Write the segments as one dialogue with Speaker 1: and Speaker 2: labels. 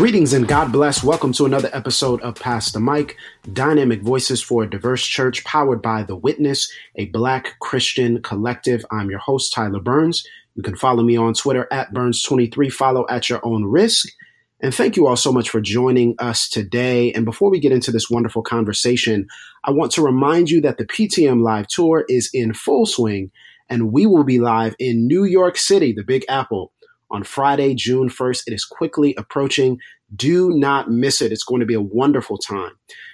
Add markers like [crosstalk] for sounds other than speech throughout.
Speaker 1: Greetings and God bless. Welcome to another episode of Pass the Mic, Dynamic Voices for a Diverse Church, powered by The Witness, a Black Christian collective. I'm your host, Tyler Burns. You can follow me on Twitter at Burns23. Follow at your own risk. And thank you all so much for joining us today. And before we get into this wonderful conversation, I want to remind you that the PTM Live Tour is in full swing, and we will be live in New York City, the Big Apple on Friday, June 1st. It is quickly approaching. Do not miss it. It's going to be a wonderful time.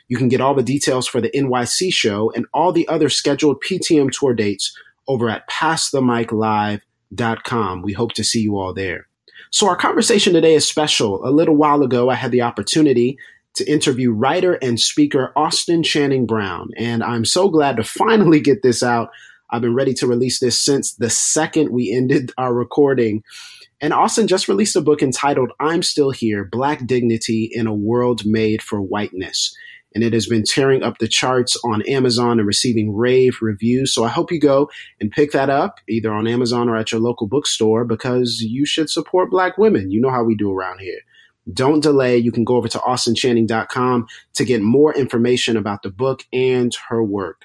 Speaker 1: You can get all the details for the NYC show and all the other scheduled PTM tour dates over at passthemiclive.com. We hope to see you all there. So our conversation today is special. A little while ago, I had the opportunity to interview writer and speaker Austin Channing Brown, and I'm so glad to [laughs] finally get this out. I've been ready to release this since the second we ended [laughs] our recording. And Austin just released a book entitled I'm Still Here Black Dignity in a World Made for Whiteness. And it has been tearing up the charts on Amazon and receiving rave reviews. So I hope you go and pick that up either on Amazon or at your local bookstore because you should support Black women. You know how we do around here. Don't delay. You can go over to austinchanning.com to get more information about the book and her work.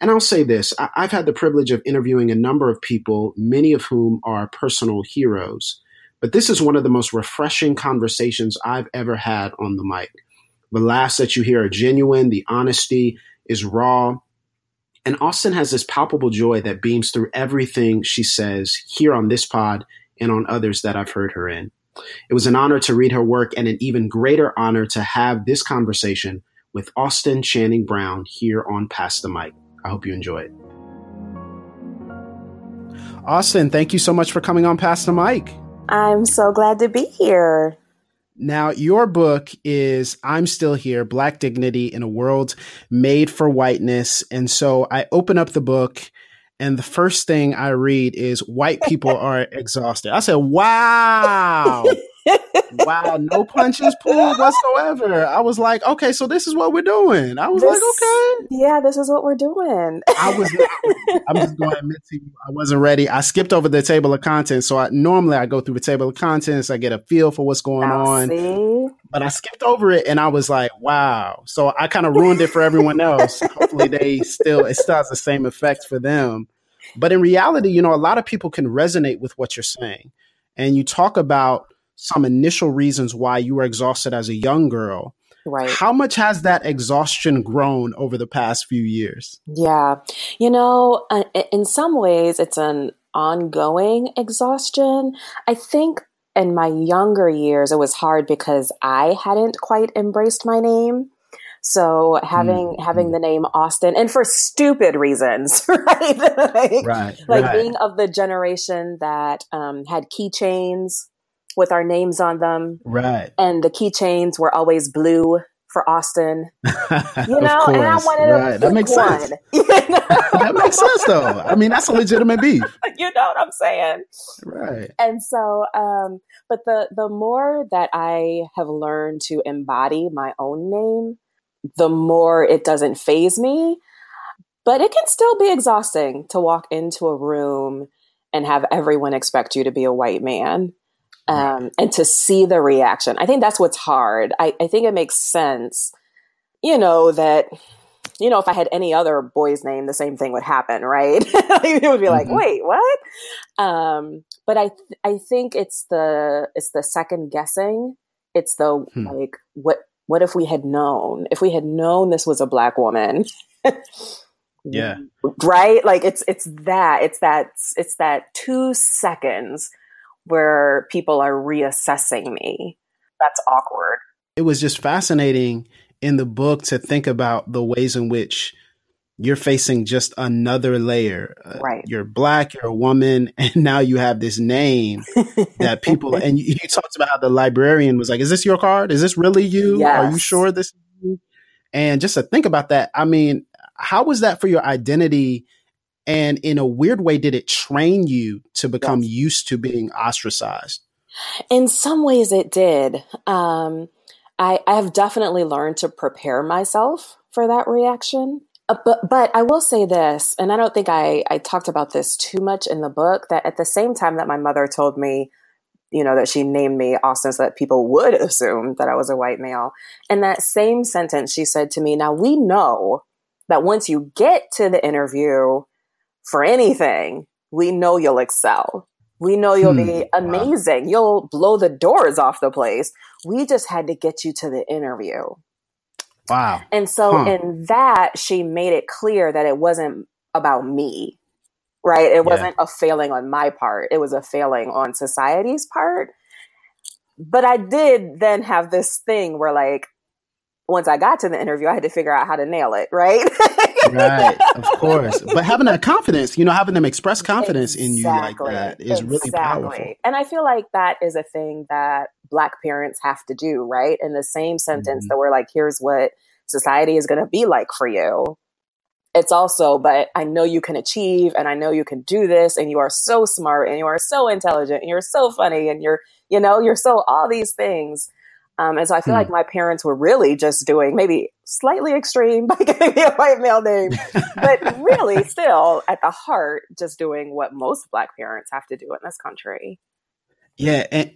Speaker 1: And I'll say this I- have had the privilege of interviewing a number of people, many of whom are personal heroes. But this is one of the most refreshing conversations I've ever had on the mic. The laughs that you hear are genuine, the honesty is raw. And Austin has this palpable joy that beams through everything she says here on this pod and on others that I've heard her in. It was an honor to read her work and an even greater honor to have this conversation with Austin Channing Brown here on Pass the Mic. I hope you enjoy it. Austin, thank you so much for coming on Pass the Mic.
Speaker 2: I'm so glad to be here.
Speaker 1: Now, your book is I'm Still Here Black Dignity in a World Made for Whiteness. And so I open up the book, and the first thing I read is White people are [laughs] exhausted. I said, Wow. [laughs] wow, no punches pulled whatsoever. I was like, okay, so this is what we're doing. I was this, like, okay,
Speaker 2: yeah, this is what we're doing.
Speaker 1: I was, not, I'm just going to admit to you, I wasn't ready. I skipped over the table of contents. So I normally I go through the table of contents, I get a feel for what's going I'll on. See. But I skipped over it, and I was like, wow. So I kind of ruined it for everyone else. Hopefully, they still it still has the same effect for them. But in reality, you know, a lot of people can resonate with what you're saying, and you talk about some initial reasons why you were exhausted as a young girl.
Speaker 2: Right.
Speaker 1: How much has that exhaustion grown over the past few years?
Speaker 2: Yeah. You know, uh, in some ways, it's an ongoing exhaustion. I think in my younger years, it was hard because I hadn't quite embraced my name. So having mm, having mm. the name Austin, and for stupid reasons, [laughs] right? [laughs] like,
Speaker 1: right,
Speaker 2: like
Speaker 1: right.
Speaker 2: being of the generation that um, had keychains with our names on them.
Speaker 1: Right.
Speaker 2: And the keychains were always blue for Austin. [laughs] You know, and I wanted
Speaker 1: right. that makes one. sense. [laughs] You know? [laughs] that makes sense though. I mean, that's a legitimate beef.
Speaker 2: you know what I'm saying?
Speaker 1: Right.
Speaker 2: And so um but the the more that I have learned to embody my own name, the more it doesn't phase me. But it can still be exhausting to walk into a room and have everyone expect you to be a white man um, and to see the reaction. I think that's what's hard. I, I think it makes sense, you know, that you know, if I had any other boy's name, the same thing would happen, right? [laughs] it would be like, mm-hmm. wait, what? Um, but I, th- I think it's the, it's the second guessing. It's the hmm. like, what, what if we had known? If we had known this was a black woman, [laughs]
Speaker 1: yeah,
Speaker 2: right? Like it's, it's that, it's that, it's that two seconds where people are reassessing me. That's awkward.
Speaker 1: It was just fascinating in the book to think about the ways in which you're facing just another layer.
Speaker 2: Uh, right.
Speaker 1: You're black, you're a woman, [laughs] and now you have this name that people, [laughs] and you, you, talked about how the librarian was like, Is this your card? Is this really you?
Speaker 2: Yes.
Speaker 1: Are you sure this is you? And just to think about that, I mean, how was that for your identity? And in a weird way, did it train you to become yes. used to being ostracized?
Speaker 2: In some ways, it did. Um, I, I have definitely learned to prepare myself for that reaction. Uh, but but I will say this, and I don't think I I talked about this too much in the book. That at the same time that my mother told me, you know, that she named me Austin so that people would [laughs] assume that I was a white male. In that same sentence, she said to me, "Now we know that once you get to the interview for anything, we know you'll excel. We know you'll hmm. be amazing. Wow. You'll blow the doors off the place. We just had to get you to the interview."
Speaker 1: Wow.
Speaker 2: And so huh. in that, she made it clear that it wasn't about me, right? It wasn't a failing on my part. It was a failing on society's part. But I did then have this thing where like, once I got to the interview, I had to figure out how to nail it, right? [laughs]
Speaker 1: right, of course. But having that confidence, you know, having them express confidence exactly. in you like that is exactly. really powerful.
Speaker 2: And I feel like that is a thing that Black parents have to do, right? In the same sentence mm-hmm. that we're like, here's what society is going to be like for you. It's also, but I know you can achieve and I know you can do this and you are so smart and you are so intelligent and you're so funny and you're, you know, you're so all these things um, and so I feel hmm. like my parents were really just doing maybe slightly extreme [laughs] by giving me a white male name, but [laughs] really still at the heart, just doing what most black parents have to do in this country.
Speaker 1: Yeah. And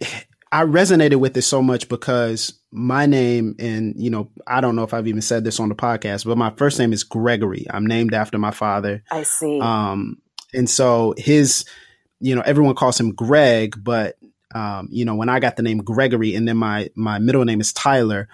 Speaker 1: I resonated with it so much because my name, and you know, I don't know if I've even said this on the podcast, but my first name is Gregory. I'm named after my father.
Speaker 2: I see.
Speaker 1: Um, and so his, you know, everyone calls him Greg, but um, you know, when I got the name Gregory and then my my middle name is Tyler,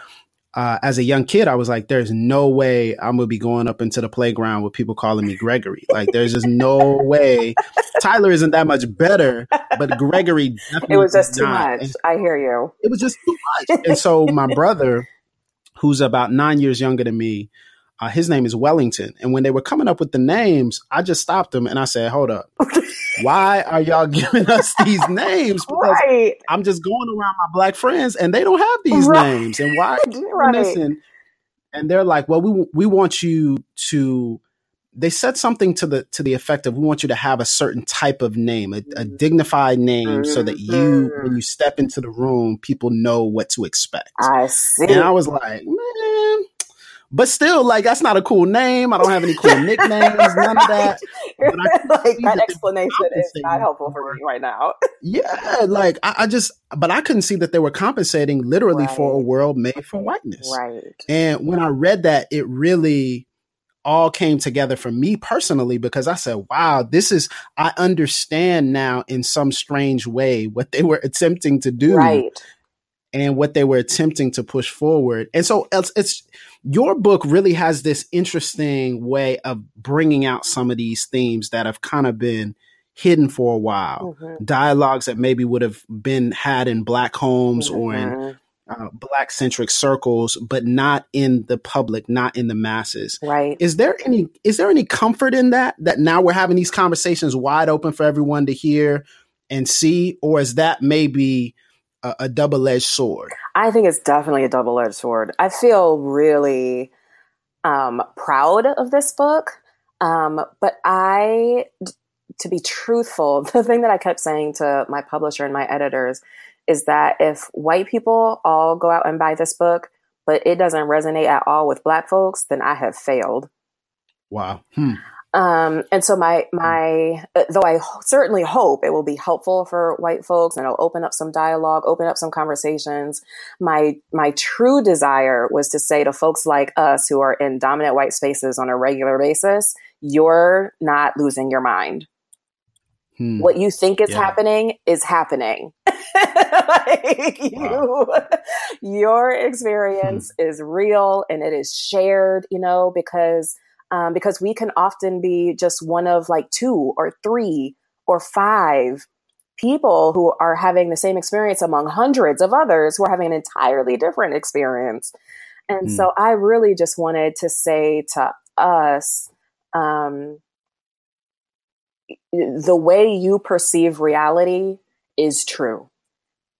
Speaker 1: uh, as a young kid, I was like, there's no way I'm gonna be going up into the playground with people calling me Gregory. Like, there's just no way. Tyler isn't that much better, but Gregory definitely [laughs]
Speaker 2: It was just too much. And I hear you.
Speaker 1: It was just too much. and so my brother, who's about nine years younger than me, uh, his name is Wellington. And when they were coming up with the names, I just stopped them and I said, hold up. [laughs] Why are y'all giving us these [laughs] names?
Speaker 2: Because right.
Speaker 1: I'm just going around my black friends and they don't have these right. names. And why [laughs] right. And, and they're like, well, we, we want you to they said something to the to the effect of we want you to have a certain type of name, a, a dignified name, mm-hmm. so that you when you step into the room, people know what to expect.
Speaker 2: I see.
Speaker 1: And I was like, man, but still, like that's not a cool name. I don't have any cool [laughs] nicknames, none of that.
Speaker 2: like that explanation is not helpful for me right now. [laughs]
Speaker 1: yeah, like I, I, just, but I couldn't see that they were compensating literally right. for a world made for whiteness.
Speaker 2: Right.
Speaker 1: And when I read that, it really all came together for me personally because I said, wow, this is, I understand now in some strange way what they were [laughs] attempting to do.
Speaker 2: Right.
Speaker 1: And what they were attempting to push forward. And so it's, it's your book really has this interesting way of bringing out some of these themes that have kind of been hidden for a while mm-hmm. dialogues that maybe would have been had in black homes mm-hmm. or in mm-hmm. uh, black centric circles but not in the public not in the masses
Speaker 2: right
Speaker 1: is there any is there any comfort in that that now we're having these conversations wide open for everyone to hear and see or is that maybe a, a double edged sword?
Speaker 2: I think it's definitely a double edged sword. I feel really um, proud of this book, um, but I, to be truthful, [laughs] the thing that I kept saying to my publisher and my editors is that if white people all go out and buy this book, but it doesn't resonate at all with black folks, then I have failed.
Speaker 1: Wow. Hmm.
Speaker 2: Um, and so my my uh, though I certainly hope it will be helpful for white folks and it'll open up some dialogue, open up some conversations. My my true desire was to say to folks like us who are in dominant white spaces on a regular basis, you're not losing your mind. Hmm. What you think is yeah. happening is happening. [laughs] like wow. you, your experience hmm. is real and it is shared, you know, because um, because we can often be just one of like two or three or five people who are having the same experience among hundreds of others who are having an entirely different experience. And mm. so I really just wanted to say to us, um, the way you perceive reality is true.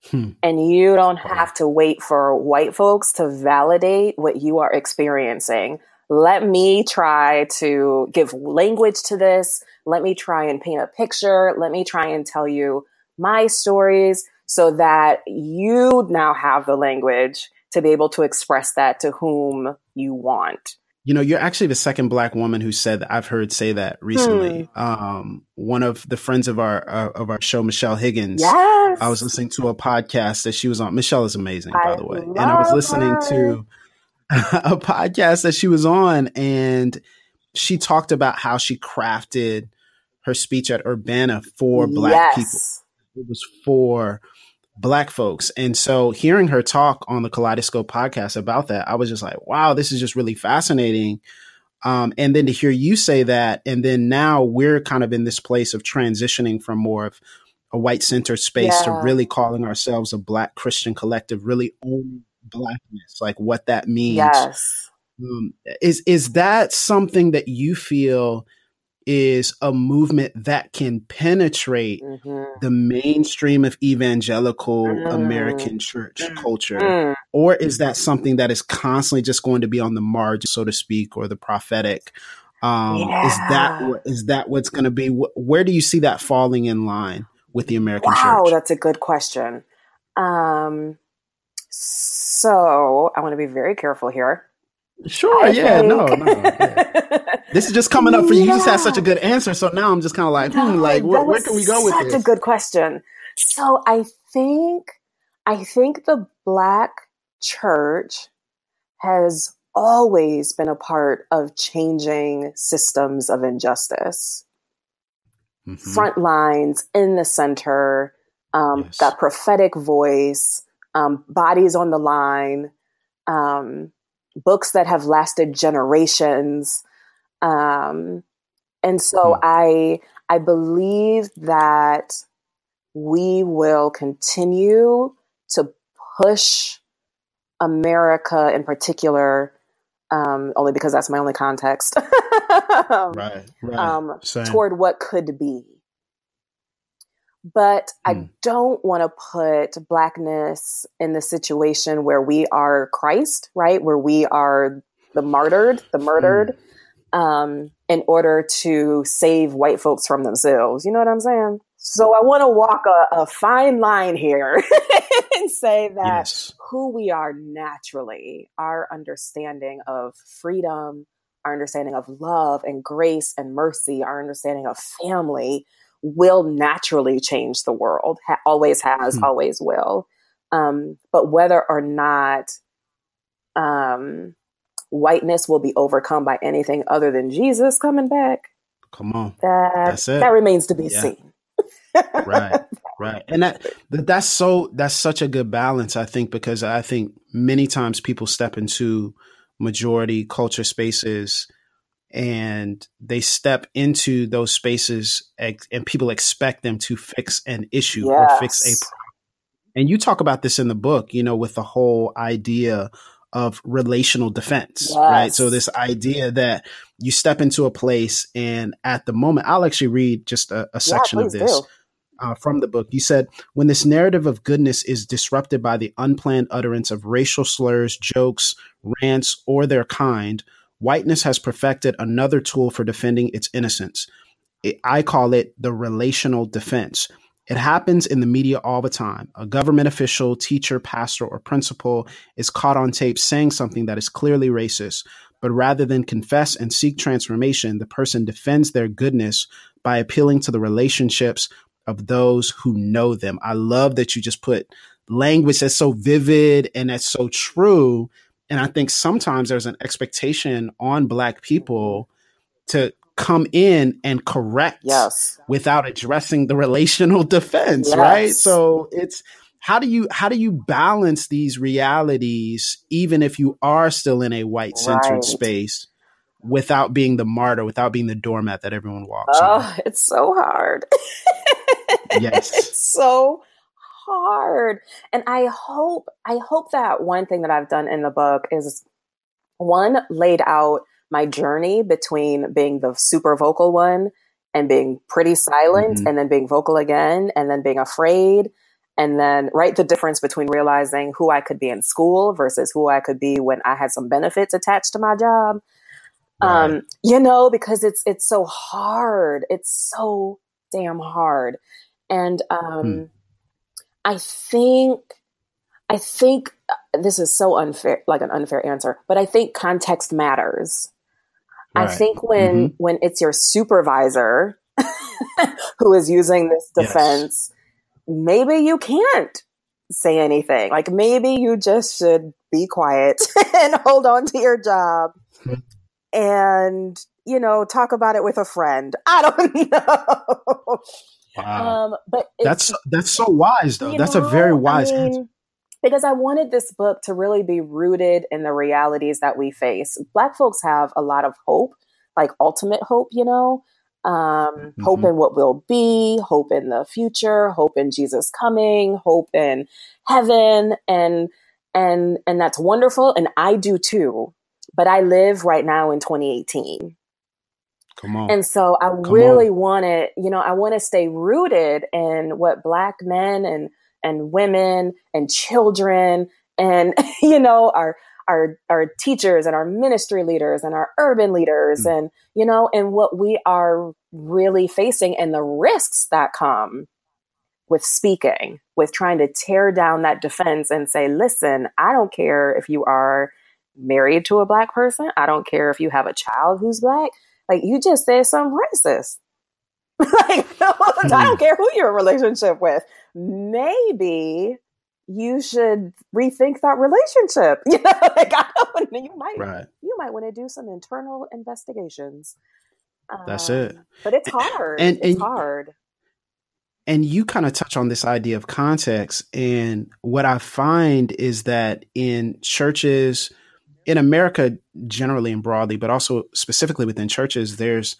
Speaker 2: Hmm. And you don't have to wait for white folks to validate what you are experiencing. Let me try to give language to this. Let me try and paint a picture. Let me try and tell you my stories so that you now have the language to be able to express that to whom you want.
Speaker 1: You know, you're actually the second black woman who said that I've heard say that recently. Hmm. Um, one of the friends of our uh, of our show, Michelle Higgins.
Speaker 2: Yes.
Speaker 1: I was listening to a podcast that she was on. Michelle is amazing, by the way. And I was listening her. to [laughs] a podcast that she was on, and she talked about how she crafted her speech at Urbana for black yes. people. It was for black folks. And so hearing her talk on the Kaleidoscope podcast about that, I was just like, wow, this is just really fascinating. Um, and then to hear you say that, and then now we're kind of in this place of transitioning from more of a white center space yeah. to really calling ourselves a black Christian collective, really owning blackness, like what that means.
Speaker 2: Yes.
Speaker 1: Um, is is that something that you feel is a movement that can penetrate mm-hmm. the mainstream of evangelical mm. American church mm. culture? Mm. Or is that something that is constantly just going to be on the margin, so to speak, or the prophetic? Um, yeah. Is that is that what's going to be? Where do you see that falling in line with the American wow, church?
Speaker 2: Wow, that's a good question. Um, so I want to be very careful here.
Speaker 1: Sure, I yeah, think. no, no. Yeah. [laughs] this is just coming up for you. Yeah. You just had such a good answer, so now I'm just kind of like, hmm, like where, where, can we go with this?
Speaker 2: Such a good question. So I think, I think the Black church has always been a part of changing systems of injustice. Mm-hmm. Front lines in the center, um, yes. that prophetic voice, um, bodies on the line. Um, books that have lasted generations. Um, and so mm. I I believe that we will continue to push America in particular, um, only because that's my only context, [laughs]
Speaker 1: right, right. Um,
Speaker 2: toward what could be. But mm. I hmm. don't want to put blackness in the situation where we are Christ, right? Where we are the martyred, the murdered, mm. um, in order to save white folks from themselves. You know what I'm saying? So I want to walk a, a, fine line here [laughs] and say that yes. who we are naturally, our understanding of freedom, our understanding of love and grace and mercy, our understanding of family, will naturally change the world, ha- always has, hmm. always will. Um, but whether or not um, whiteness will be overcome by anything other than Jesus coming back,
Speaker 1: come on,
Speaker 2: that that's it. that remains to be yeah. seen.
Speaker 1: right, [laughs] right, and that that's so that's such a good balance, I think, because I think many times people step into majority culture spaces and they step into those spaces and people expect them to fix an issue yes. or fix a problem. And you talk about this in the book, you know, with the whole idea of relational defense, yes. right? So this idea that you step into a place and at the moment, I'll actually read just a, a section yeah, of this. Uh, from the book. You said, when this narrative of goodness is disrupted by the unplanned utterance of racial slurs, jokes, rants, or their kind, whiteness has perfected another tool for defending its innocence. It, I call it the relational defense. It happens in the media all the time. A government official, teacher, pastor, or principal is caught on tape saying something that is clearly racist, but rather than confess and seek transformation, the person defends their goodness by appealing to the relationships of those who know them. I love that you just put language that's so vivid and that's so true and I think sometimes there's an expectation on Black people to come in and correct
Speaker 2: yes.
Speaker 1: without addressing the relational [laughs] defense, yes. right? So it's how do you how do you balance these realities even if you are still in a white centered right. space without being the martyr, without being the doormat that everyone walks
Speaker 2: oh,
Speaker 1: on? [laughs]
Speaker 2: it's so hard. [laughs]
Speaker 1: yes.
Speaker 2: It's so hard. And I hope, I hope that one thing that I've done in the book is one laid out my journey between being the super vocal one and being pretty silent mm-hmm. and then being vocal again and then being afraid and then right the difference between realizing who I could be in school versus who I could be when I had some benefits attached to my job. Right. Um, you know, because it's it's so hard. It's so damn hard. And um hmm. I think I think uh, this is so unfair like an unfair answer, but I think context matters. Right. I think when mm-hmm. when it's your supervisor [laughs] who is using this defense, yes. maybe you can't say anything. Like maybe you just should be quiet [laughs] and hold on to your job and you know talk about it with a friend. I don't [laughs] know.
Speaker 1: Wow. Um, but that's that's so wise though. That's know, a very wise I mean,
Speaker 2: because I wanted this book to really be rooted in the realities that we face. Black folks have a lot of hope, like ultimate hope, you know, um, mm-hmm. hope in what will be, hope in the future, hope in Jesus coming, hope in heaven, and and and that's wonderful, and I do too. But I live right now in 2018.
Speaker 1: Come on.
Speaker 2: And so I Come really want to, you know, I want to stay rooted in what black men and and women and children and [laughs] you know our our our teachers and our ministry leaders and our urban leaders mm. and you know and what we are really facing and the risks that come with speaking with trying to tear down that defense and say listen i don't care if you are married to a black person i don't care if you have a child who's black like you just said something racist [laughs] like [laughs] I don't hmm. care who you're in relationship with. Maybe you should rethink that relationship. [laughs] You know, like I don't, you might right. you might want to do some internal investigations.
Speaker 1: That's um, it.
Speaker 2: But it's hard. And, and it's hard.
Speaker 1: And you kind of touch on this idea of context. And what I find is that in churches, in America generally and broadly, but also specifically within churches, there's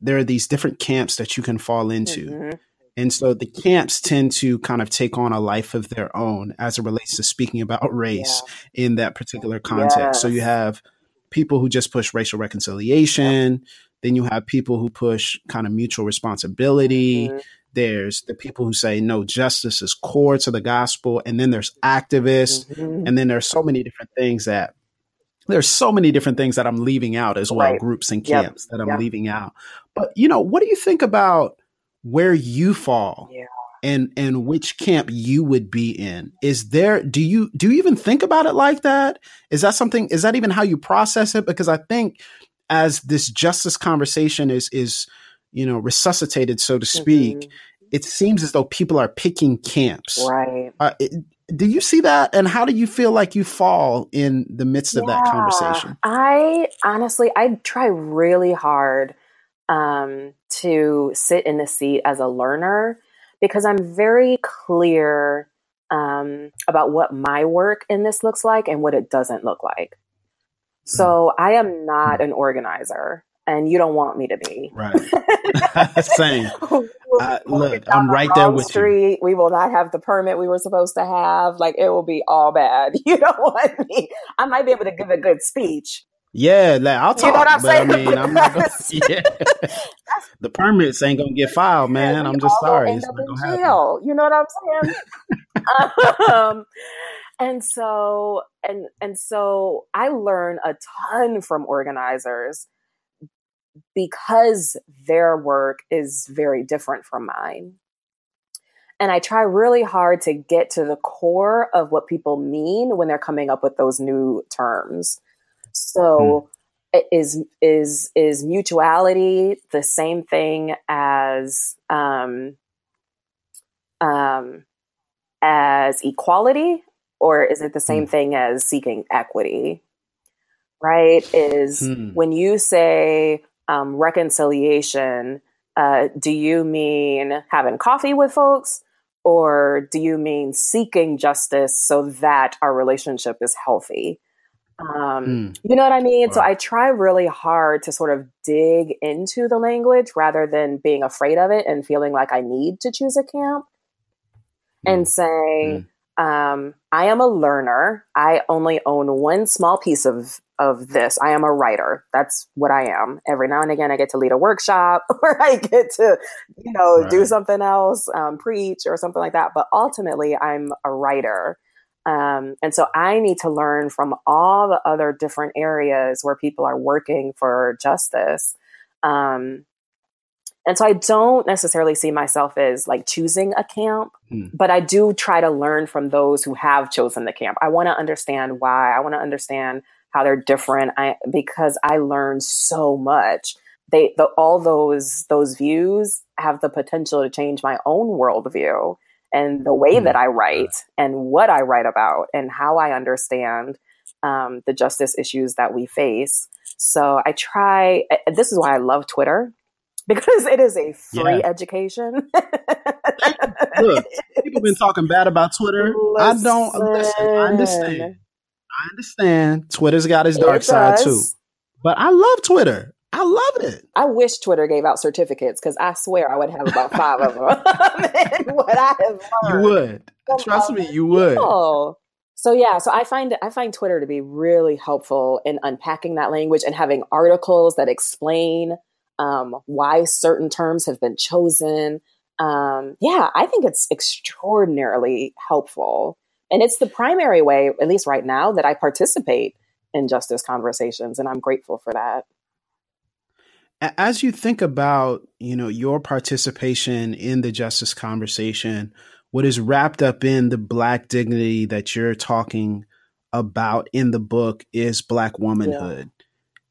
Speaker 1: there are these different camps that you can fall into. Mm-hmm. And so the camps tend to kind of take on a life of their own as it relates to speaking about race yeah. in that particular context. Yes. So you have people who just push racial reconciliation. Then you have people who push kind of mutual responsibility. Mm-hmm. There's the people who say, no, justice is core to the gospel. And then there's activists. Mm-hmm. And then there's so many different things that there's so many different things that I'm leaving out as well, right. groups and camps yep. that I'm yep. leaving out. But you know, what do you think about where you fall? Yeah. And and which camp you would be in? Is there do you do you even think about it like that? Is that something is that even how you process it? Because I think as this justice conversation is is you know resuscitated so to speak, mm-hmm. it seems as though people are picking camps.
Speaker 2: Right.
Speaker 1: Uh, it, do you see that? And how do you feel like you fall in the midst yeah, of that conversation?
Speaker 2: I honestly i try really hard um, to sit in the seat as a learner because i'm very clear um, about what my work in this looks like and what it doesn't look like. So i am not an organizer and you don't want me to be.
Speaker 1: Right. [laughs] Same. [laughs] uh, look, I'm right there with Street. you.
Speaker 2: We will not have the permit we were supposed to have. Like it will be all bad. [laughs] You don't want me. I might be able to give a good speech.
Speaker 1: Yeah, like I'll talk, you know what I'm saying? I mean, I'm not gonna, yeah. the permits ain't gonna get filed, man. Yeah, I'm just sorry. It's not
Speaker 2: gonna jail. You know what I'm saying? um, and so and and so I learn a ton from organizers because their work is very different from mine. And I try really hard to get to the core of what people mean when they're coming up with those new terms. So hmm. is is is mutuality the same thing as um, um, as equality, or is it the same hmm. thing as seeking equity? Right? Is hmm. when you say um, reconciliation, uh, do you mean having coffee with folks? Or do you mean seeking justice so that our relationship is healthy? Um, mm. You know what I mean? Wow. So I try really hard to sort of dig into the language rather than being afraid of it and feeling like I need to choose a camp mm. and say, mm. um, I am a learner. I only own one small piece of of this. I am a writer. That's what I am. Every now and again, I get to lead a workshop [laughs] or I get to, you know, right. do something else, um, preach or something like that. But ultimately, I'm a writer. Um, and so I need to learn from all the other different areas where people are working for justice. Um, and so I don't necessarily see myself as like choosing a camp, hmm. but I do try to learn from those who have chosen the camp. I want to understand why. I want to understand how they're different. I because I learned so much. They the, all those those views have the potential to change my own worldview and the way hmm. that I write and what I write about and how I understand um, the justice issues that we face. So I try. This is why I love Twitter [laughs] because it is a free yeah. education.
Speaker 1: Look, people been [laughs] talking bad about Twitter. Listen. I don't listen. I understand. I understand. Twitter's got its dark it side too, but I love Twitter. I love it.
Speaker 2: I wish Twitter gave out certificates because I swear I would have about five of them. [laughs] [laughs] what I have
Speaker 1: learned. You would. Trust me, you would.
Speaker 2: So yeah, so I find I find Twitter to be really helpful in unpacking that language and having articles that explain um, why certain terms have been chosen. Um, yeah, I think it's extraordinarily helpful. And it's the primary way, at least right now, that I participate in justice conversations. And I'm grateful for that.
Speaker 1: As you think about, you know, your participation in the justice conversation, what is wrapped up in the black dignity that you're talking about in the book is black womanhood.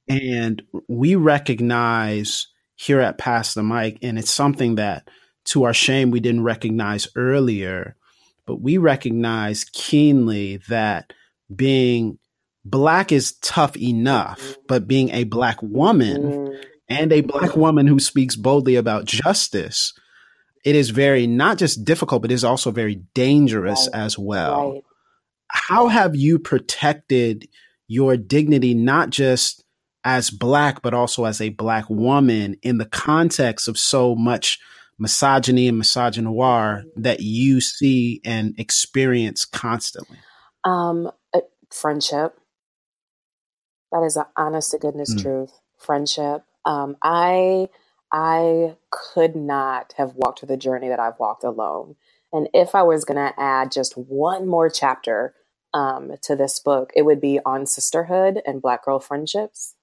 Speaker 1: And we recognize here at Pass the Mic, and it's something that, to our shame, we didn't recognize earlier, but we recognize keenly that being black is tough enough, but being a black woman mm. and a black woman who speaks boldly about justice, it is very not just difficult, but it is also very dangerous right. as well. Right. How have you protected your dignity, not just as black, but also as a black woman in the context of so much misogyny and misogynoir that you see and experience constantly?
Speaker 2: Um, uh, friendship. That is an honest to goodness mm. truth. Friendship. Um, I I could not have walked the journey that I've walked alone. And if I was going to add just one more chapter um, to this book, it would be on sisterhood and Black girl friendships.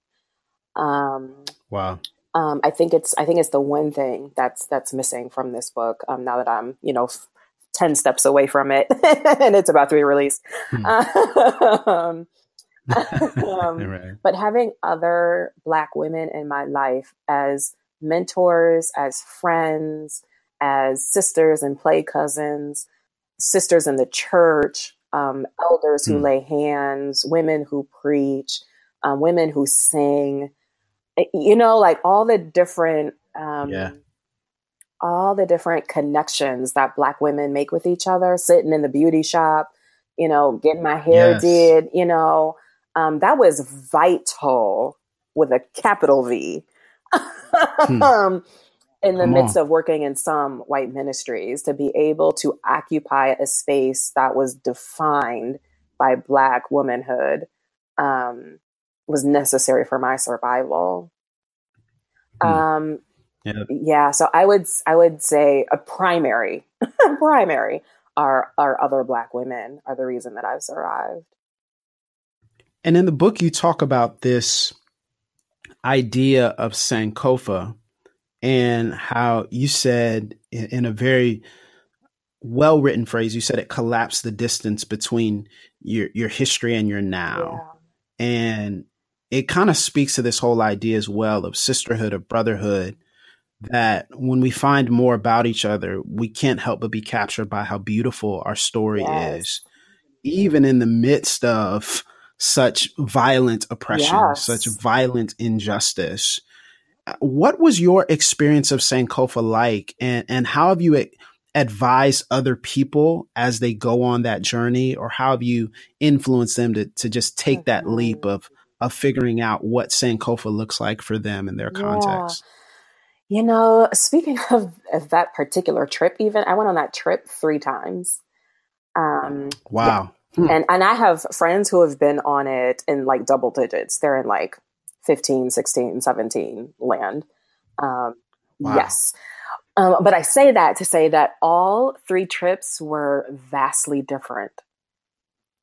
Speaker 1: Um, wow.
Speaker 2: Um, I think it's I think it's the one thing that's that's missing from this book. Um, now that I'm you know f- ten steps away from it [laughs] and it's about to be released. Hmm. um, [laughs] um right. But having other Black women in my life as mentors, as friends, as sisters and play cousins, sisters in the church, um, elders who hmm. lay hands, women who preach, um, women who sing, you know, like all the different, um, yeah. all the different connections that Black women make with each other, sitting in the beauty shop, you know, getting my hair yes. did, you know, um, that was vital with a capital V. hmm. [laughs] um, in the Come midst on. of working in some white ministries, to be able to occupy a space that was defined by Black womanhood um, was necessary for my survival. Hmm. Um, yeah. yeah. So I would I would say a primary [laughs] primary are are other black women are the reason that I've survived.
Speaker 1: And in the book, you talk about this idea of Sankofa and how you said in, a very well written phrase, you said it collapsed the distance between your your history and your now. Yeah. And it kind of speaks to this whole idea as well of sisterhood, of brotherhood, that when we find more about each other, we can't help but be captured by how beautiful our story yes. is, even in the midst of such violent oppression, yes. such violent injustice. What was your experience of Sankofa like, and, and how have you advised other people as they go on that journey, or how have you influenced them to, to just take that leap mm-hmm. of of figuring out what Sankofa looks like for them in their context.
Speaker 2: Yeah. You know, speaking [laughs] of, of, that particular trip, even I went on that trip three times.
Speaker 1: Um, wow.
Speaker 2: Hmm. And and I have friends who have been on it in like double digits. They're in like 15, 16, 17 land. Um, wow. Yes. Um, but I say that to say that all three trips were vastly different.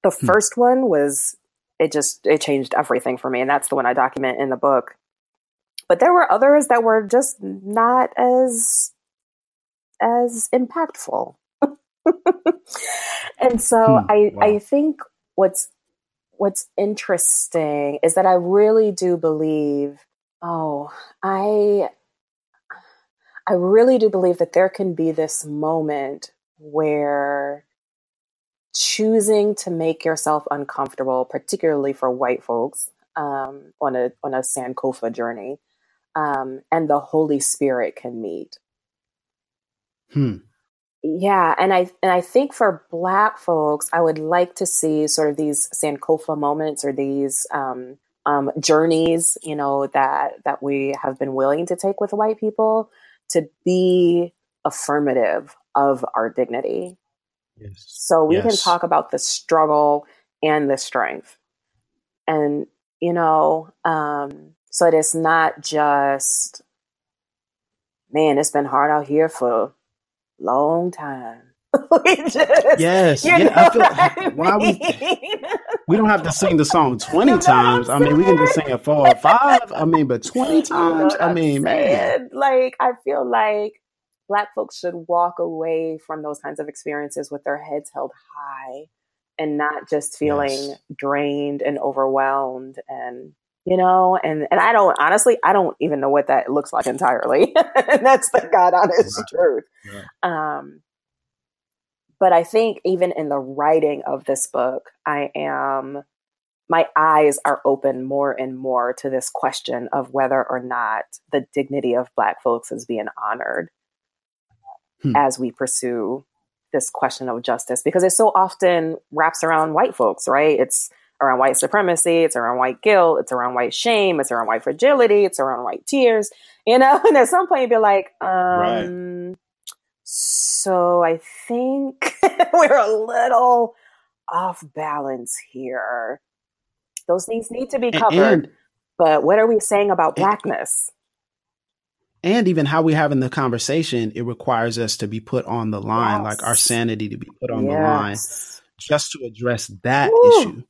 Speaker 2: The hmm. first one was, it just, it changed everything for me. And that's the one I document in the book. But there were others that were just not as, as impactful. [laughs] and so hmm. I, wow. I think what's, what's interesting is that I really do believe, oh, I, I really do believe that there can be this moment where choosing to make yourself uncomfortable, particularly for white folks um, on a on a Sankofa journey, um, and the Holy Spirit can meet.
Speaker 1: Hmm.
Speaker 2: Yeah, and I and I think for Black folks, I would like to see sort of these Sankofa moments or these um, um, journeys, you know, that that we have been willing to take with white people to be affirmative of our dignity. Yes. So we yes. can talk about the struggle and the strength. And, you know, um, so it is not just, man, it's been hard out here for a long time. [laughs]
Speaker 1: just, yes, yeah. I feel, I [laughs] why we we don't have to sing the song [laughs] twenty times. I mean, we can just sing it four or five. I mean, but twenty times. I mean, man,
Speaker 2: like I feel like Black folks should walk away from those kinds of experiences with their heads held high and not just feeling yes. drained and overwhelmed and you know and and i don't honestly i don't even know what that looks like entirely and [laughs] that's the god honest right. truth right. um but I think even in the writing of this book, I am, my eyes are open more and more to this question of whether or not the dignity of Black folks is being honored hmm. as we pursue this question of justice, because it so often wraps around white folks, right? It's around white supremacy, it's around white guilt, it's around white shame, it's around white fragility, it's around white tears, you know? [laughs] And at some point you'd be like, um, right so I think [laughs] we're a little off balance here. Those things need to be covered. And, but what are we saying about blackness?
Speaker 1: And even how we having the conversation, it requires us to be put on the line, yes. like our sanity to be put on yes. the line, just to address that Woo. issue.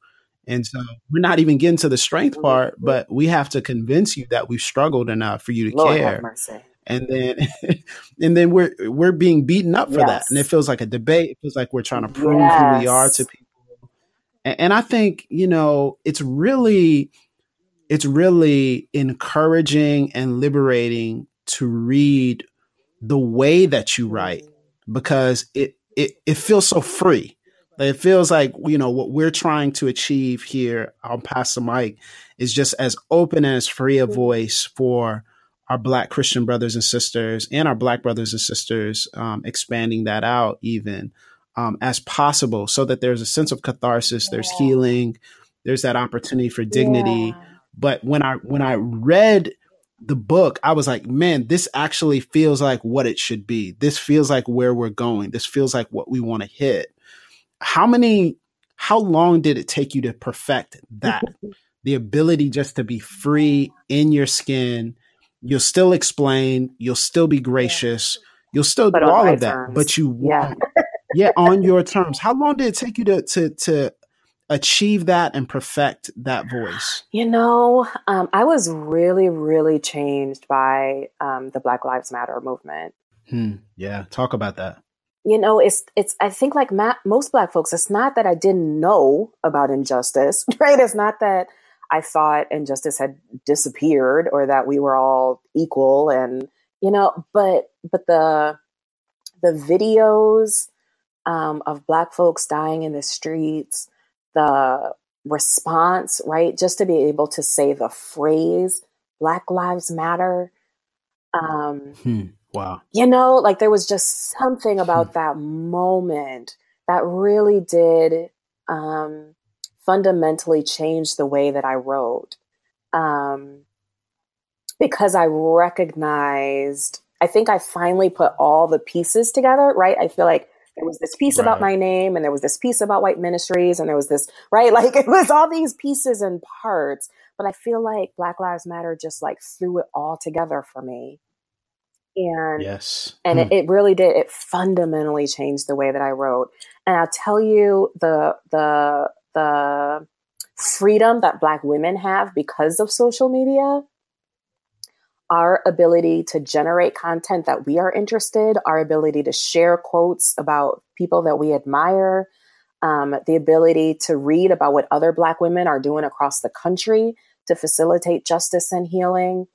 Speaker 1: And so we're not even getting to the strength part, but we have to convince you that we've struggled enough for you to Lord care and then [laughs] and then we're we're being beaten up for yes. that and it feels like a debate it feels like we're trying to prove yes. who we are to people and, and i think you know it's really it's really encouraging and liberating to read the way that you write because it it, it feels so free it feels like you know what we're trying to achieve here i'll pass the mic is just as open and as free a voice for our black Christian brothers and sisters and our black brothers and sisters, um, expanding that out even um, as possible so that there's a sense of catharsis, yeah. there's healing, there's that opportunity for dignity. Yeah. But when I when I read the book, I was like, man, this actually feels like what it should be. This feels like where we're going. This feels like what we want to hit. How many how long did it take you to perfect that? [laughs] the ability just to be free in your skin You'll still explain. You'll still be gracious. You'll still do all of that, terms. but you want, yeah. yeah, on your terms. How long did it take you to to to achieve that and perfect that voice?
Speaker 2: You know, um, I was really, really changed by um, the Black Lives Matter movement.
Speaker 1: Hmm. Yeah, talk about that.
Speaker 2: You know, it's it's. I think like ma- most Black folks, it's not that I didn't know about injustice, [laughs] right? It's not that I thought injustice had disappeared or that we were all equal and you know but but the the videos um, of black folks dying in the streets the response right just to be able to say the phrase black lives matter um,
Speaker 1: hmm. wow
Speaker 2: you know like there was just something about hmm. that moment that really did um, fundamentally changed the way that I wrote. Um, because I recognized, I think I finally put all the pieces together, right? I feel like there was this piece right. about my name and there was this piece about white ministries and there was this right? [laughs] Like it was all these pieces and parts but i feel like black lives matter just like threw it all together for me. And
Speaker 1: yes.
Speaker 2: and it, hmm. it, really did it fundamentally changed the way that i wrote. And i'll tell you the the the freedom that black women have because of social media our ability to generate content that we are interested our ability to share quotes about people that we admire um, the ability to read about what other black women are doing across the country to facilitate justice and healing.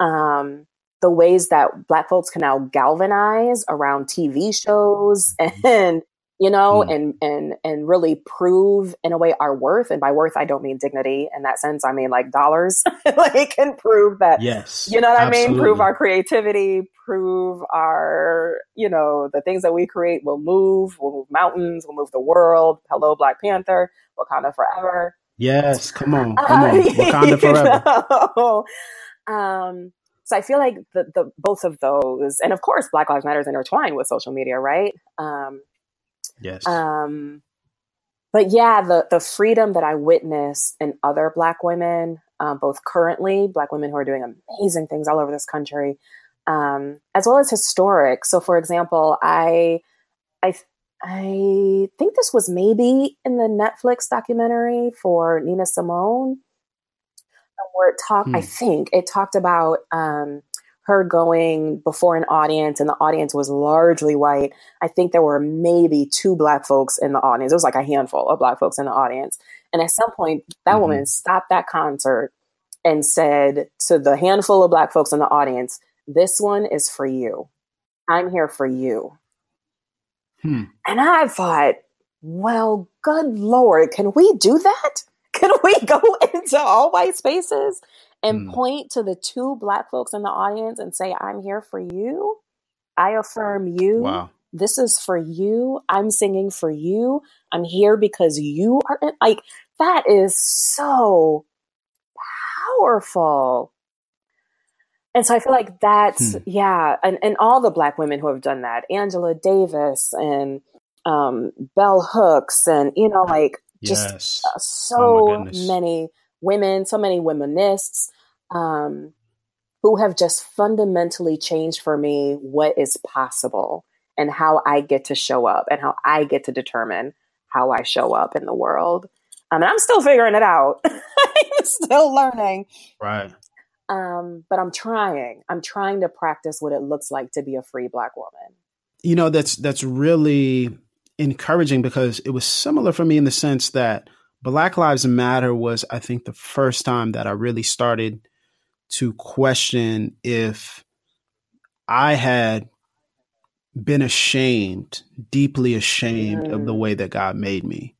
Speaker 2: Um, the ways that black folks can now galvanize around TV shows [laughs] and you know mm. and and and really prove in a way our worth and by worth I don't mean dignity in that sense I mean like dollars [laughs] [laughs] like can prove that
Speaker 1: yes
Speaker 2: you know what absolutely. I mean prove our creativity prove our you know the things that we create will move will move mountains will move the world hello Black Panther Wakanda forever
Speaker 1: yes come on [laughs] come on Wakanda forever
Speaker 2: you know? um so I feel like the, the both of those, and of course, Black Lives Matter is intertwined with social media, right? Um,
Speaker 1: yes.
Speaker 2: Um, but yeah, the the freedom that I witness in other Black women, um, both currently Black women who are doing amazing things all over this country, um, as well as historic. So, for example, I I I think this was maybe in the Netflix documentary for Nina Simone where it talked, hmm. I think it talked about um, her going before an audience, and the audience was largely white. I think there were maybe two black folks in the audience. It was like a handful of black folks in the audience. And at some point, that mm-hmm. woman stopped that concert and said to the handful of black folks in the audience, This one is for you. I'm here for you. Hmm. And I thought, well, good Lord, can we do that? Can we go [laughs] into all white spaces and mm. point to the two black folks in the audience and say, I'm here for you? I affirm you.
Speaker 1: Wow.
Speaker 2: This is for you. I'm singing for you. I'm here because you are like, that is so powerful. And so I feel like that's, hmm. yeah. And, and all the black women who have done that, Angela Davis and um, Bell Hooks, and, you know, like just yes. so oh many women, so many womanists um, who have just fundamentally changed for me what is possible and how I get to show up and how I get to determine how I show up in the world. Um, and I'm still figuring it out. [laughs] I'm still learning.
Speaker 1: Right.
Speaker 2: Um, but I'm trying. I'm trying to practice what it looks like to be a free black woman.
Speaker 1: You know, that's that's really encouraging because it was similar for me in the sense that Black Lives Matter was, I think, the first time that I really started to question if I had been ashamed, deeply ashamed mm. of the mm. way that God made me.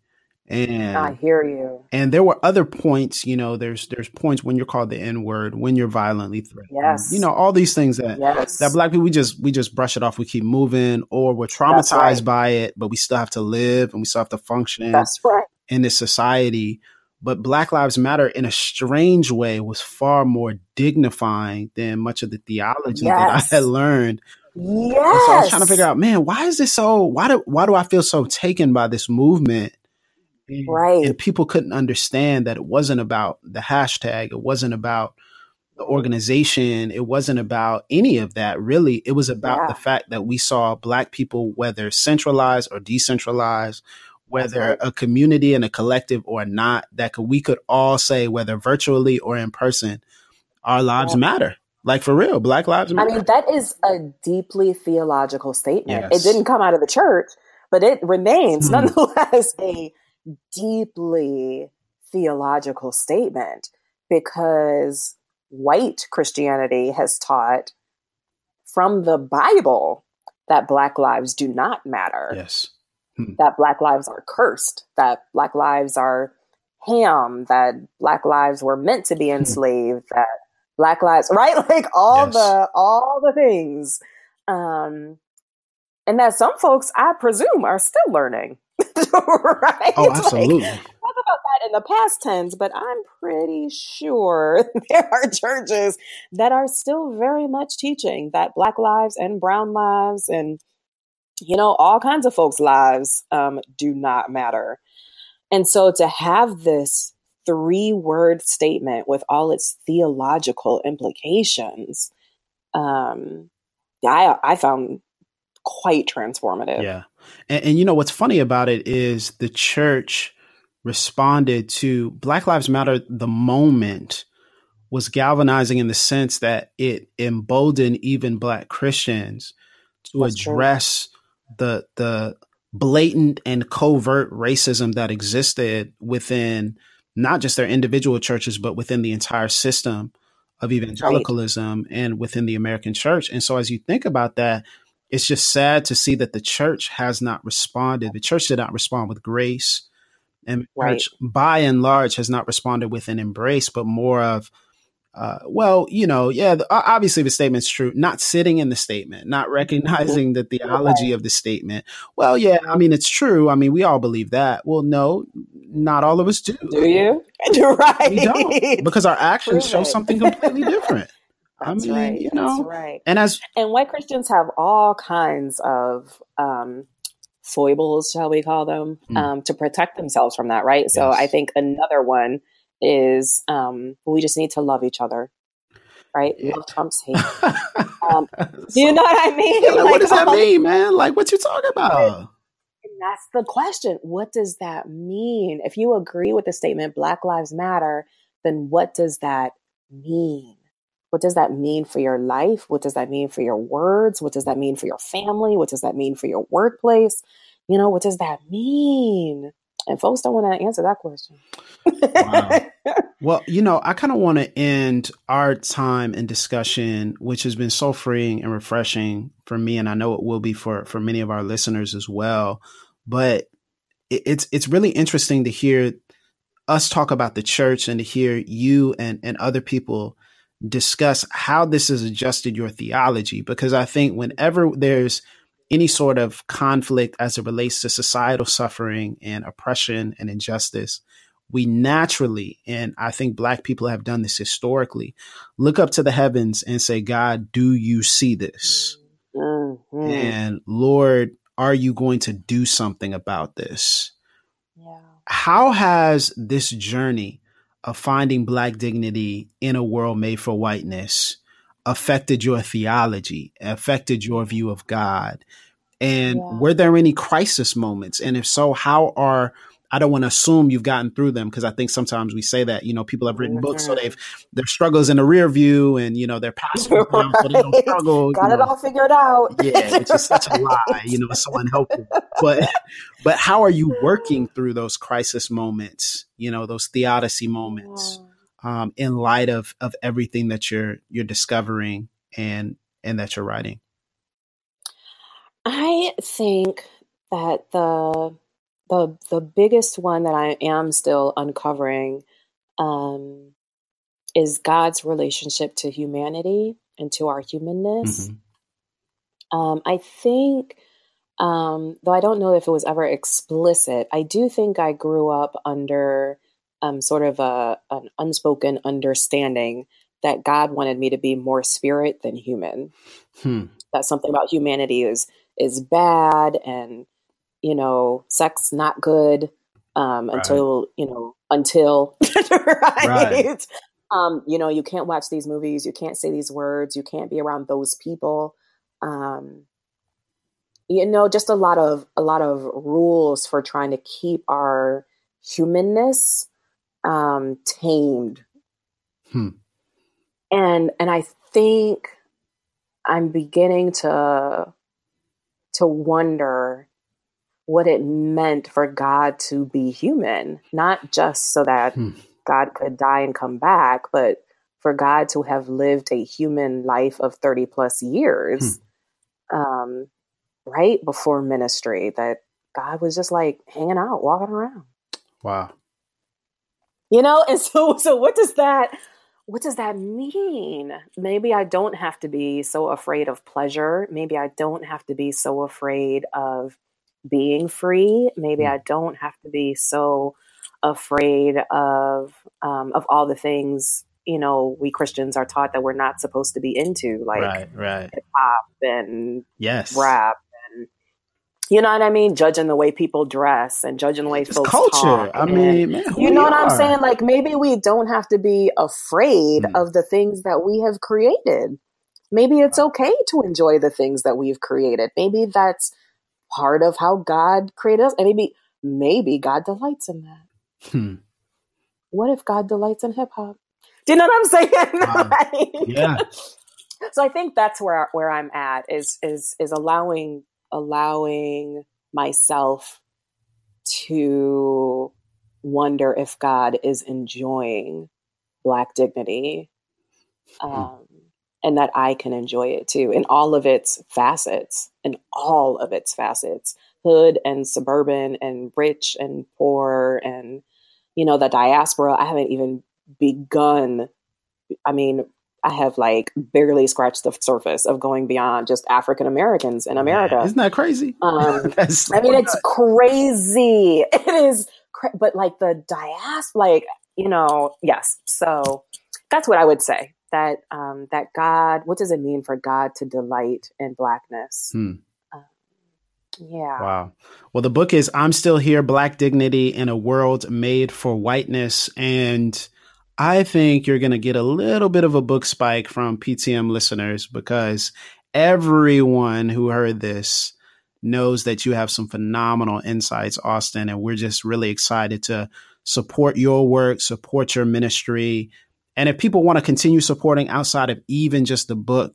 Speaker 1: And
Speaker 2: I hear you.
Speaker 1: And there were other points, you know, there's there's points when you're called the N-word, when you're violently threatened.
Speaker 2: Yes.
Speaker 1: You know, all these things that yes. that black people we just we just brush it off, we keep moving, or we're traumatized right. by it, but we still have to live and we still have to function
Speaker 2: That's right.
Speaker 1: In this society. But Black Lives Matter in a strange way was far more dignifying than much of the theology yes. that I had learned
Speaker 2: Yes.
Speaker 1: so I was trying to figure out, man, why is this so? Why do why do I feel so taken by this movement?
Speaker 2: And, right.
Speaker 1: And people couldn't understand that it wasn't about the hashtag. It wasn't about the organization. It wasn't about any of that, really. It was about yeah. the fact that we saw Black people, whether centralized or decentralized, whether a community and a collective or not, that we could all say, whether virtually or in person, our lives yeah. matter. Like for real, Black Lives Matter.
Speaker 2: I mean, that is a deeply theological statement. Yes. It didn't come out of the church, but it remains hmm. nonetheless a deeply theological statement because white Christianity has taught from the Bible that Black lives do not matter.
Speaker 1: Yes.
Speaker 2: Hmm. That Black lives are cursed, that Black lives are ham, that Black lives were meant to be hmm. enslaved, that Black lives, [laughs] right? Like all yes. the all the things. Um and that some folks, I presume, are still learning. [laughs] right?
Speaker 1: Oh, absolutely.
Speaker 2: Like, talk about that in the past tense, but I'm pretty sure [laughs] there are churches that are still very much teaching that Black lives and Brown lives and you know, all kinds of folks' lives um, do not matter. And so to have this three word statement with all its theological implications, um, I, I found quite transformative.
Speaker 1: Yeah. And, and, you know, what's funny about it is the church responded to Black Lives Matter the moment was galvanizing in the sense that it emboldened even black Christians to That's address. The the blatant and covert racism that existed within not just their individual churches but within the entire system of evangelicalism right. and within the American church. And so as you think about that, it's just sad to see that the church has not responded. The church did not respond with grace. And right. church, by and large, has not responded with an embrace, but more of uh, well, you know, yeah, the, obviously the statement's true. Not sitting in the statement, not recognizing the theology of the statement. Well, yeah, I mean, it's true. I mean, we all believe that. Well, no, not all of us do.
Speaker 2: Do you? [laughs] right. We
Speaker 1: don't because our actions show something completely different. [laughs] That's I mean, right. you know, That's right. And as
Speaker 2: and white Christians have all kinds of um, foibles, shall we call them, mm. um, to protect themselves from that. Right. Yes. So I think another one is um, we just need to love each other. Right? Yeah. Love trumps [laughs] hate. um, do you know what I mean?
Speaker 1: Yeah, like, like, what does that mean, man? Like, what you talking about?
Speaker 2: And that's the question. What does that mean? If you agree with the statement Black Lives Matter, then what does that mean? What does that mean for your life? What does that mean for your words? What does that mean for your family? What does that mean for your workplace? You know, what does that mean? And folks don't want to answer that question.
Speaker 1: wow. [laughs] Well, you know, I kind of want to end our time and discussion, which has been so freeing and refreshing for me, and I know it will be for for many of our listeners as well. But it, it's it's really interesting to hear us talk about the church and to hear you and and other people discuss how this has adjusted your theology because I think whenever there's any sort of conflict as it relates to societal suffering and oppression and injustice, we naturally, and I think Black people have done this historically, look up to the heavens and say, God, do you see this? Mm-hmm. And Lord, are you going to do something about this? Yeah. How has this journey of finding Black dignity in a world made for whiteness affected your theology, affected your view of God? And yeah. were there any crisis moments? And if so, how are I don't want to assume you've gotten through them because I think sometimes we say that, you know, people have written books, so mm-hmm. they've their struggles in the rear view and, you know, they're past right. so they don't struggle.
Speaker 2: Got
Speaker 1: it
Speaker 2: know. all figured out.
Speaker 1: yeah, which is such a lie, you know, it's so unhelpful. But but how are you working through those crisis moments, you know, those theodicy moments, um, in light of of everything that you're you're discovering and and that you're writing?
Speaker 2: I think that the the the biggest one that I am still uncovering um, is God's relationship to humanity and to our humanness. Mm-hmm. Um, I think, um, though I don't know if it was ever explicit, I do think I grew up under um, sort of a an unspoken understanding that God wanted me to be more spirit than human. Hmm. That something about humanity is is bad and you know sex not good um, right. until you know until [laughs] right? right. Um, you know you can't watch these movies you can't say these words you can't be around those people um, you know just a lot of a lot of rules for trying to keep our humanness um, tamed hmm. and and i think i'm beginning to to wonder what it meant for God to be human, not just so that hmm. God could die and come back, but for God to have lived a human life of 30 plus years, hmm. um, right before ministry, that God was just like hanging out, walking around.
Speaker 1: Wow.
Speaker 2: You know, and so [laughs] so what does that what does that mean? Maybe I don't have to be so afraid of pleasure. Maybe I don't have to be so afraid of being free. Maybe mm. I don't have to be so afraid of um, of all the things you know we Christians are taught that we're not supposed to be into, like
Speaker 1: right, right.
Speaker 2: hip hop and
Speaker 1: yes,
Speaker 2: rap you know what I mean? Judging the way people dress and judging the way
Speaker 1: It's
Speaker 2: folks
Speaker 1: culture.
Speaker 2: talk.
Speaker 1: I mean, man, who
Speaker 2: you know what I'm saying? Like maybe we don't have to be afraid
Speaker 1: Mm.
Speaker 2: of the things that we have created. Maybe it's okay to enjoy the things that we've created. Maybe that's part of how God created us. And maybe maybe God delights in that.
Speaker 1: Hmm.
Speaker 2: What if God delights in hip hop? Do you know what I'm [laughs] saying? Like-
Speaker 1: Yeah. [laughs]
Speaker 2: so I think that's where where I'm at is is is allowing allowing myself to wonder if God is enjoying Black dignity, um, and that I can enjoy it too in all of its facets, in all of its facets, hood and suburban and rich and poor and you know the diaspora. I haven't even begun. I mean, I have like barely scratched the surface of going beyond just African Americans in America.
Speaker 1: Isn't that crazy?
Speaker 2: Um, [laughs]
Speaker 1: That's
Speaker 2: I mean, it's crazy. It is, cra- but like the diaspora, like you know, yes. So that's what I would say. That um, that God, what does it mean for God to delight in blackness?
Speaker 1: Hmm.
Speaker 2: Um, yeah.
Speaker 1: Wow. Well, the book is I'm Still Here Black Dignity in a World Made for Whiteness. And I think you're going to get a little bit of a book spike from PTM listeners because everyone who heard this knows that you have some phenomenal insights, Austin. And we're just really excited to support your work, support your ministry. And if people want to continue supporting outside of even just the book,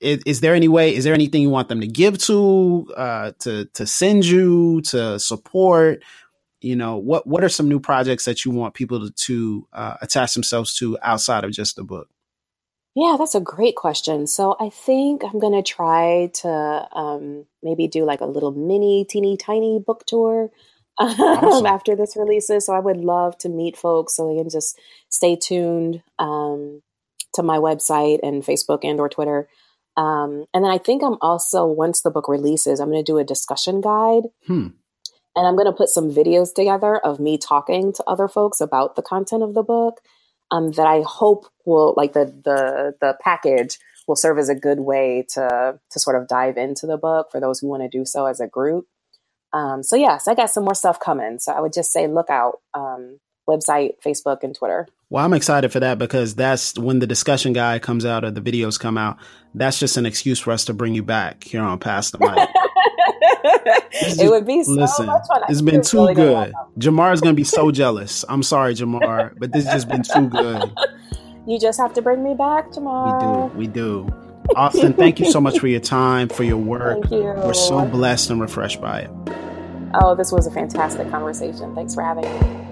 Speaker 1: is, is there any way is there anything you want them to give to uh to to send you to support you know what what are some new projects that you want people to, to uh, attach themselves to outside of just the book
Speaker 2: Yeah, that's a great question. So I think I'm going to try to um, maybe do like a little mini, teeny, tiny book tour um, [laughs]
Speaker 1: Awesome.
Speaker 2: after this releases. So I would love to meet folks so they can just stay tuned um, to my website and Facebook and or Twitter. Um, and then I think I'm also, once the book releases, I'm going to do a discussion guide
Speaker 1: hmm
Speaker 2: and I'm going to put some videos together of me talking to other folks about the content of the book um, that I hope will like the the the package will serve as a good way to to sort of dive into the book for those who want to do so as a group. Um, so yes, I got some more stuff coming. So I would just say look out. Um, website, Facebook, and Twitter.
Speaker 1: well i'm excited for that because that's when the discussion guide comes out or the videos come out that's just an excuse for us to bring you back here on Pass the Mic [laughs] [laughs]
Speaker 2: it would be so
Speaker 1: listen
Speaker 2: much fun.
Speaker 1: It's been too
Speaker 2: really
Speaker 1: good
Speaker 2: Jemar
Speaker 1: is gonna be so jealous i'm sorry Jemar but this has just been too good. [laughs]
Speaker 2: You just have to bring me back,
Speaker 1: Jemar.
Speaker 2: we
Speaker 1: do we do austin thank you so much for your [laughs] time for your work
Speaker 2: Thank you.
Speaker 1: we're so blessed and refreshed by it
Speaker 2: Oh, this was a fantastic conversation. Thanks for having me.